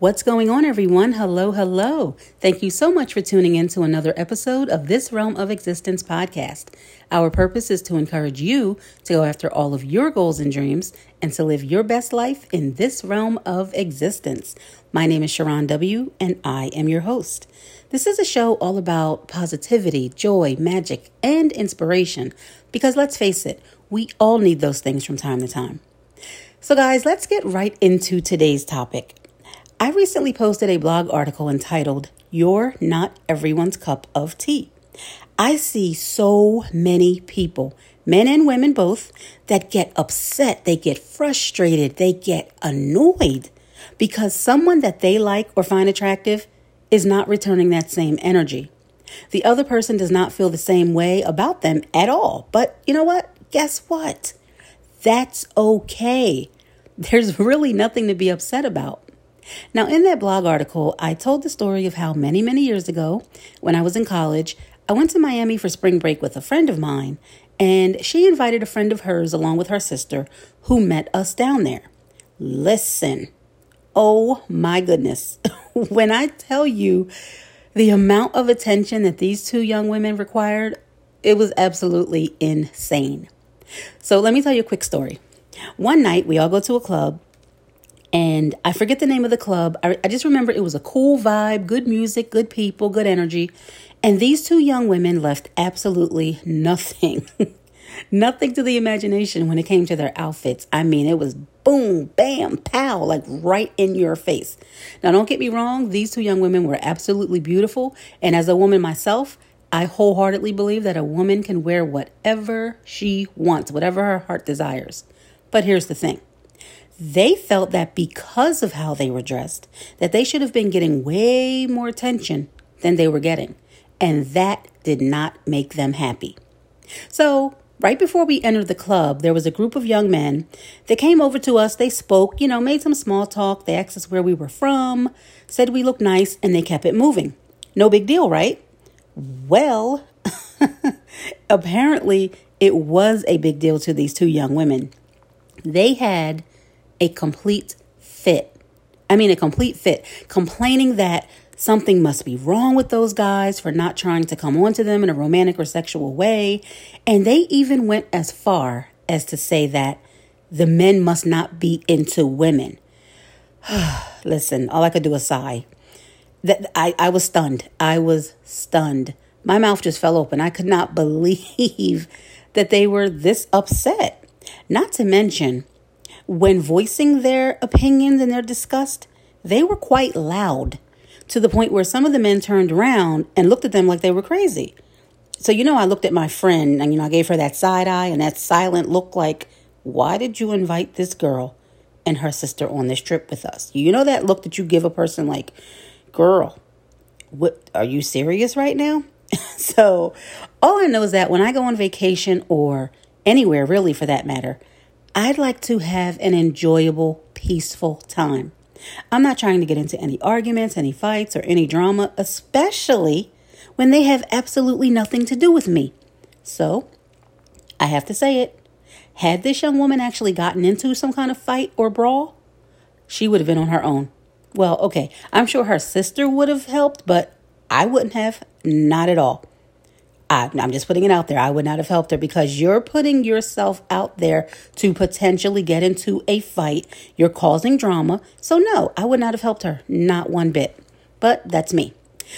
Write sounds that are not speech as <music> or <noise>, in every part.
What's going on, everyone? Hello, hello. Thank you so much for tuning in to another episode of this Realm of Existence podcast. Our purpose is to encourage you to go after all of your goals and dreams and to live your best life in this realm of existence. My name is Sharron W., and I am your host. This is a show all about positivity, joy, magic, and inspiration because let's face it, we all need those things from time to time. So, guys, let's get right into today's topic. I recently posted a blog article entitled, You're Not Everyone's Cup of Tea. I see so many people, men and women both, that get upset, they get frustrated, they get annoyed because someone that they like or find attractive is not returning that same energy. The other person does not feel the same way about them at all. But you know what? Guess what? That's okay. There's really nothing to be upset about. Now, in that blog article, I told the story of how many, many years ago, when I was in college, I went to Miami for spring break with a friend of mine, and she invited a friend of hers along with her sister who met us down there. Listen, oh my goodness, <laughs> when I tell you the amount of attention that these two young women required, it was absolutely insane. So, let me tell you a quick story. One night, we all go to a club and I forget the name of the club. I, I, just remember it was a cool vibe, good music, good people, good energy. And these two young women left absolutely nothing, <laughs> nothing to the imagination when it came to their outfits. I mean, it was boom, bam, pow, like right in your face. Now, don't get me wrong, these two young women were absolutely beautiful. And as a woman myself, I wholeheartedly believe that a woman can wear whatever she wants, whatever her heart desires. But here's the thing they felt that because of how they were dressed, that they should have been getting way more attention than they were getting. And that did not make them happy. So, right before we entered the club, there was a group of young men that came over to us. They spoke, you know, made some small talk. They asked us where we were from, said we looked nice, and they kept it moving. No big deal, right? Well, <laughs> apparently it was a big deal to these two young women. They had a complete fit. I mean, a complete fit, complaining that something must be wrong with those guys for not trying to come on to them in a romantic or sexual way. And they even went as far as to say that the men must not be into women. <sighs> Listen, all I could do was sigh. That I, I was stunned. I was stunned. My mouth just fell open. I could not <laughs> believe that they were this upset. Not to mention, when voicing their opinions and their disgust, they were quite loud to the point where some of the men turned around and looked at them like they were crazy. So, you know, I looked at my friend and, you know, I gave her that side eye and that silent look like, why did you invite this girl and her sister on this trip with us? You know, that look that you give a person like, girl, what are you serious right now? <laughs> so, all I know is that when I go on vacation or anywhere really for that matter, I'd like to have an enjoyable, peaceful time. I'm not trying to get into any arguments, any fights, or any drama, especially when they have absolutely nothing to do with me. So, I have to say it. Had this young woman actually gotten into some kind of fight or brawl, she would have been on her own. Well, okay, I'm sure her sister would have helped, but I wouldn't have. Not at all. I, am just putting it out there. I would not have helped her because you're putting yourself out there to potentially get into a fight. You're causing drama. So, no, I would not have helped her. Not one bit. But that's me.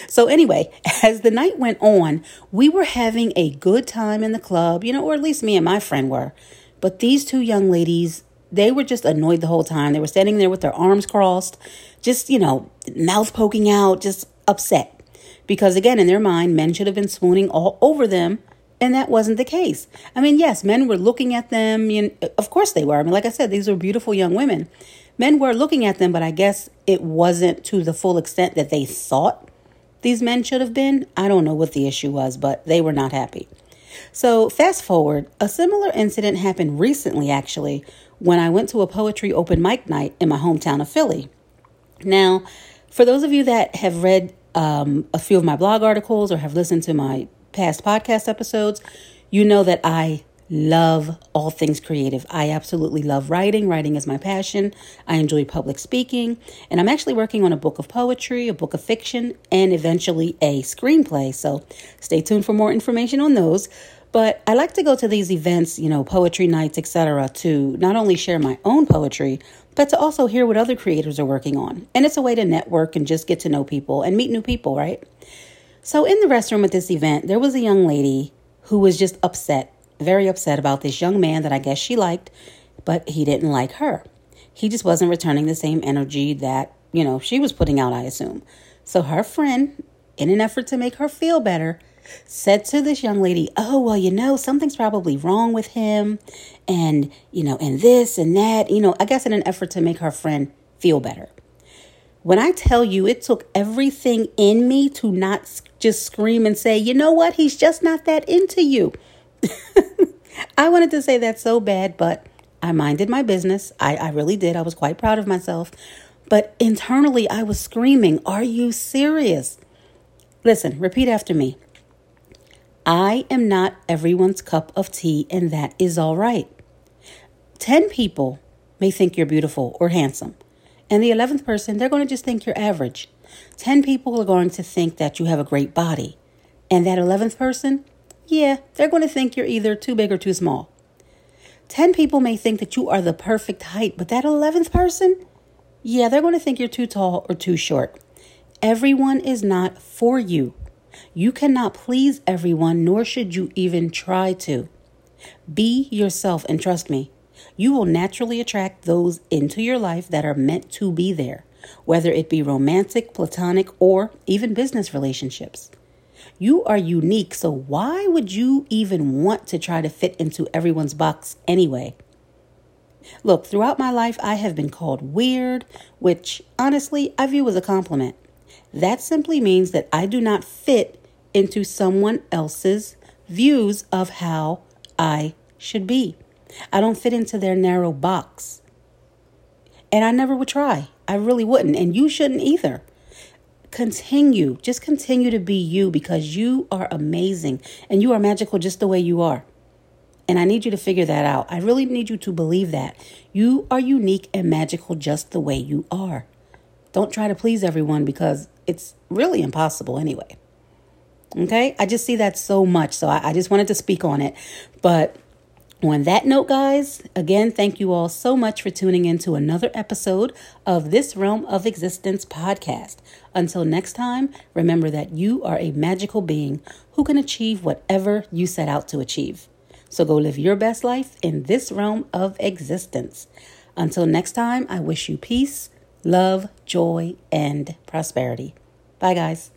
So, anyway, <laughs> as the night went on, we were having a good time in the club, you know, or at least me and my friend were. But these two young ladies, they were just annoyed the whole time. They were standing there with their arms crossed, just, you know, mouth poking out, just upset. Because again, in their mind, men should have been swooning all over them, and that wasn't the case. I mean, yes, men were looking at them. You know, of course they were. I mean, like I said, these were beautiful young women. Men were looking at them, but I guess it wasn't to the full extent that they thought these men should have been. I don't know what the issue was, but they were not happy. So, fast forward, a similar incident happened recently, actually, when I went to a poetry open mic night in my hometown of Philly. Now, for those of you that have read um, a few of my blog articles or have listened to my past podcast episodes, you know that I love all things creative. I absolutely love writing. Writing is my passion. I enjoy public speaking. And I'm actually working on a book of poetry, a book of fiction, and eventually a screenplay. So stay tuned for more information on those. But I like to go to these events, you know, poetry nights, etc., to not only share my own poetry, but to also hear what other creators are working on. And it's a way to network and just get to know people and meet new people, right? So in the restroom at this event, there was a young lady who was just upset very upset about this young man that I guess she liked, but he didn't like her. He just wasn't returning the same energy that, you know, she was putting out, I assume. So her friend, in an effort to make her feel better, said to this young lady, Oh, well, you know, something's probably wrong with him, and, you know, and this and that, you know, I guess in an effort to make her friend feel better. When I tell you it took everything in me to not just scream and say, You know what? He's just not that into you. <laughs> I wanted to say that so bad, but I minded my business. I, I really did. I was quite proud of myself. But internally, I was screaming, Are you serious? Listen, repeat after me. I am not everyone's cup of tea, and that is all right. 10 people may think you're beautiful or handsome, and the 11th person, they're going to just think you're average. 10 people are going to think that you have a great body, and that 11th person, yeah, they're going to think you're either too big or too small. 10 people may think that you are the perfect height, but that 11th person, yeah, they're going to think you're too tall or too short. Everyone is not for you. You cannot please everyone, nor should you even try to. Be yourself and trust me, you will naturally attract those into your life that are meant to be there, whether it be romantic, platonic, or even business relationships. You are unique, so why would you even want to try to fit into everyone's box anyway? Look, throughout my life, I have been called weird, which honestly I view as a compliment. That simply means that I do not fit into someone else's views of how I should be. I don't fit into their narrow box. And I never would try. I really wouldn't. And you shouldn't either continue, just continue to be you because you are amazing and you are magical just the way you are. And I need you to figure that out. I really need you to believe that. You are unique and magical just the way you are. Don't try to please everyone because it's really impossible anyway. Okay? I just see that so much. So I, I just wanted to speak on it. But on that note, guys, again, thank you all so much for tuning in to another episode of this Realm of Existence podcast. Until next time, remember that you are a magical being who can achieve whatever you set out to achieve. So go live your best life in this realm of existence. Until next time, I wish you peace, love, joy, and prosperity. Bye, guys.